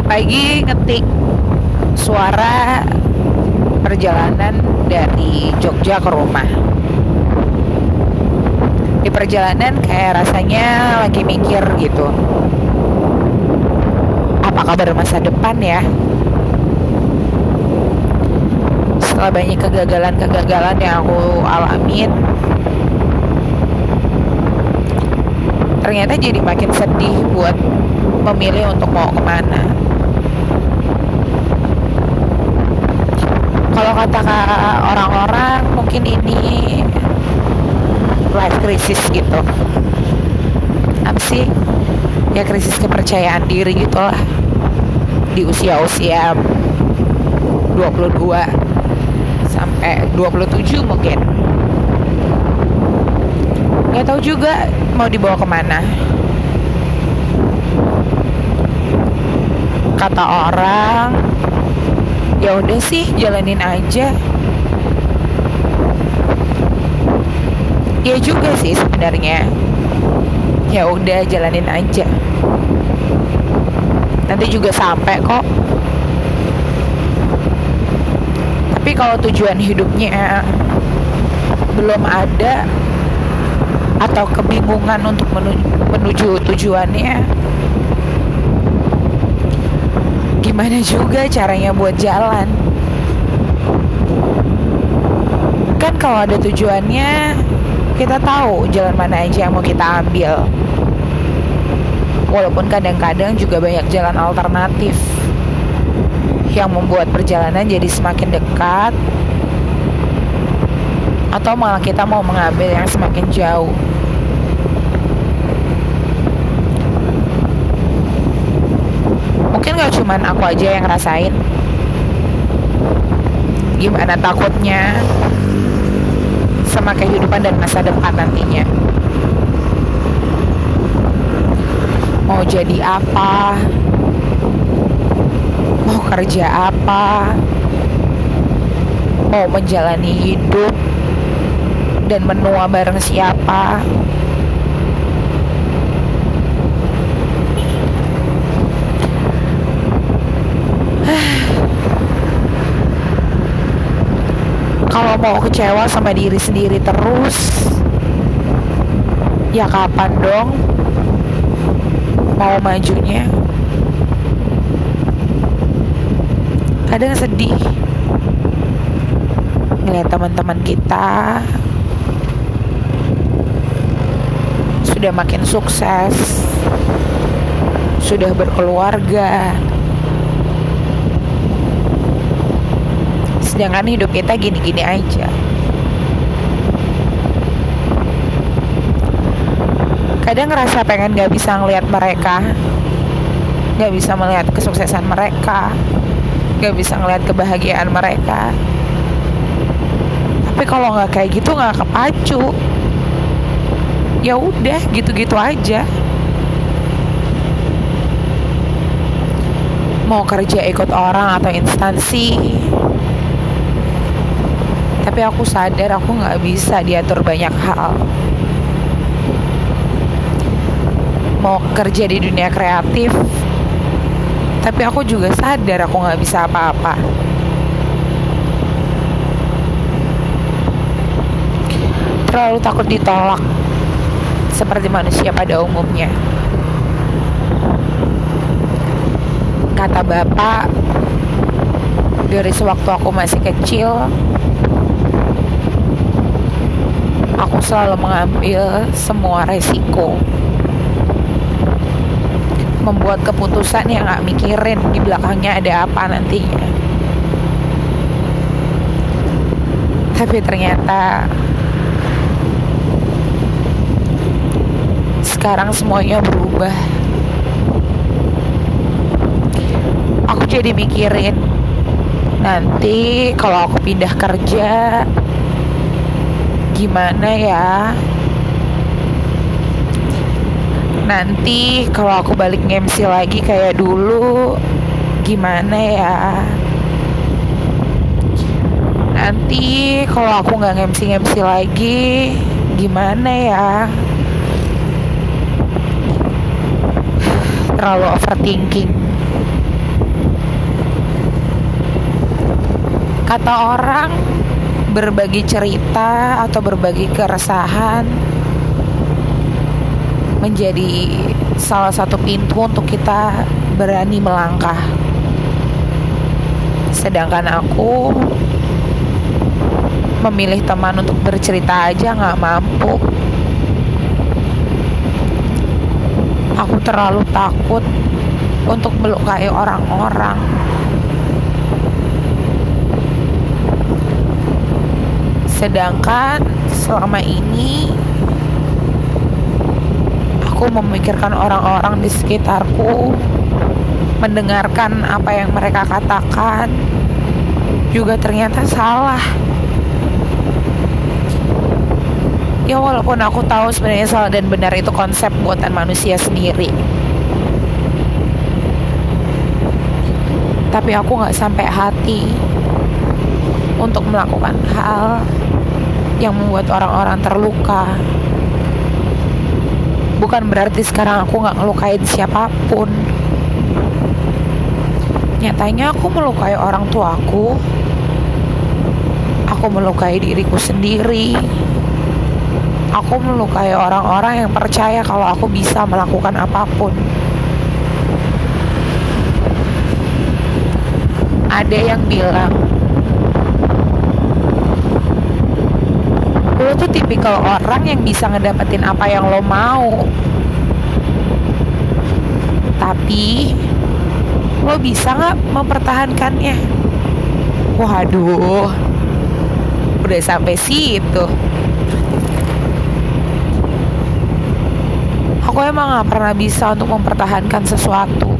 pagi-pagi ngetik suara perjalanan dari Jogja ke rumah. Di perjalanan kayak rasanya lagi mikir gitu. Apa kabar masa depan ya? Setelah banyak kegagalan-kegagalan yang aku alamin ternyata jadi makin sedih buat memilih untuk mau ke mana kalau kata orang-orang mungkin ini life crisis gitu. Apa sih? Ya krisis kepercayaan diri gitu lah di usia-usia 22 sampai 27 mungkin. Nggak tahu juga mau dibawa ke mana. Kata orang ya udah sih jalanin aja. Ya juga sih sebenarnya. Ya udah jalanin aja. Nanti juga sampai kok. Tapi kalau tujuan hidupnya belum ada atau kebingungan untuk menuju, menuju tujuannya gimana juga caranya buat jalan? Kan kalau ada tujuannya kita tahu jalan mana aja yang mau kita ambil. Walaupun kadang-kadang juga banyak jalan alternatif yang membuat perjalanan jadi semakin dekat atau malah kita mau mengambil yang semakin jauh mungkin gak cuman aku aja yang ngerasain. Gimana takutnya sama kehidupan dan masa depan nantinya? Mau jadi apa? Mau kerja apa? Mau menjalani hidup dan menua bareng siapa kalau mau kecewa sama diri sendiri terus. Ya kapan dong? Mau majunya? Kadang sedih. Ngeliat teman-teman kita sudah makin sukses sudah berkeluarga sedangkan hidup kita gini-gini aja. Kadang ngerasa pengen gak bisa ngeliat mereka. Gak bisa melihat kesuksesan mereka. Gak bisa ngeliat kebahagiaan mereka. Tapi kalau nggak kayak gitu nggak kepacu. Ya udah gitu-gitu aja. Mau kerja ikut orang atau instansi tapi aku sadar aku nggak bisa diatur banyak hal. Mau kerja di dunia kreatif tapi aku juga sadar aku nggak bisa apa-apa. Terlalu takut ditolak seperti manusia pada umumnya. Kata bapak dari sewaktu aku masih kecil aku selalu mengambil semua resiko. Membuat keputusan yang gak mikirin di belakangnya ada apa nantinya. Tapi ternyata sekarang semuanya berubah. Aku jadi mikirin nanti kalau aku pindah kerja gimana ya? Nanti kalau aku balik MC lagi kayak dulu gimana ya? Nanti kalau aku nggak ngemsi MC lagi gimana ya? Terlalu overthinking. Kata orang berbagi cerita atau berbagi keresahan menjadi salah satu pintu untuk kita berani melangkah. Sedangkan aku memilih teman untuk bercerita aja nggak mampu. Aku terlalu takut untuk melukai orang-orang. Sedangkan selama ini aku memikirkan orang-orang di sekitarku, mendengarkan apa yang mereka katakan, juga ternyata salah. Ya walaupun aku tahu sebenarnya salah dan benar itu konsep buatan manusia sendiri. Tapi aku gak sampai hati untuk melakukan hal yang membuat orang-orang terluka. Bukan berarti sekarang aku gak ngelukain siapa pun. Nyatanya aku melukai orang tuaku. Aku melukai diriku sendiri aku melukai orang-orang yang percaya kalau aku bisa melakukan apa pun. Ada yang bilang, lo tuh tipikal orang yang bisa ngedapetin apa yang lo mau. Tapi, lo bisa nggak mempertahankannya? Waduh, udah sampai situ. aku emang gak pernah bisa untuk mempertahankan sesuatu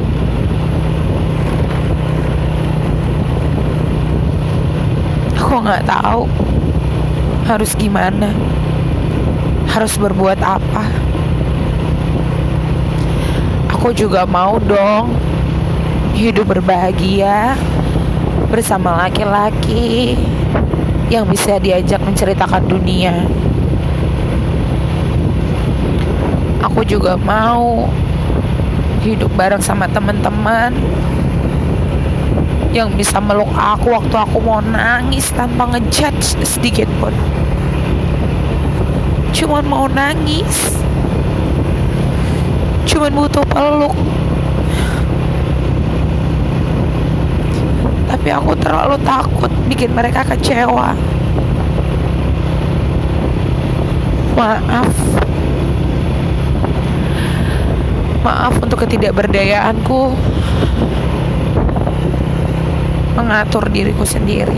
aku gak tahu harus gimana harus berbuat apa aku juga mau dong hidup berbahagia bersama laki-laki yang bisa diajak menceritakan dunia. aku juga mau hidup bareng sama teman-teman yang bisa meluk aku waktu aku mau nangis tanpa ngejudge sedikit pun. Cuman mau nangis. Cuman butuh peluk. Tapi aku terlalu takut bikin mereka kecewa. Maaf. Maaf untuk ketidakberdayaanku mengatur diriku sendiri.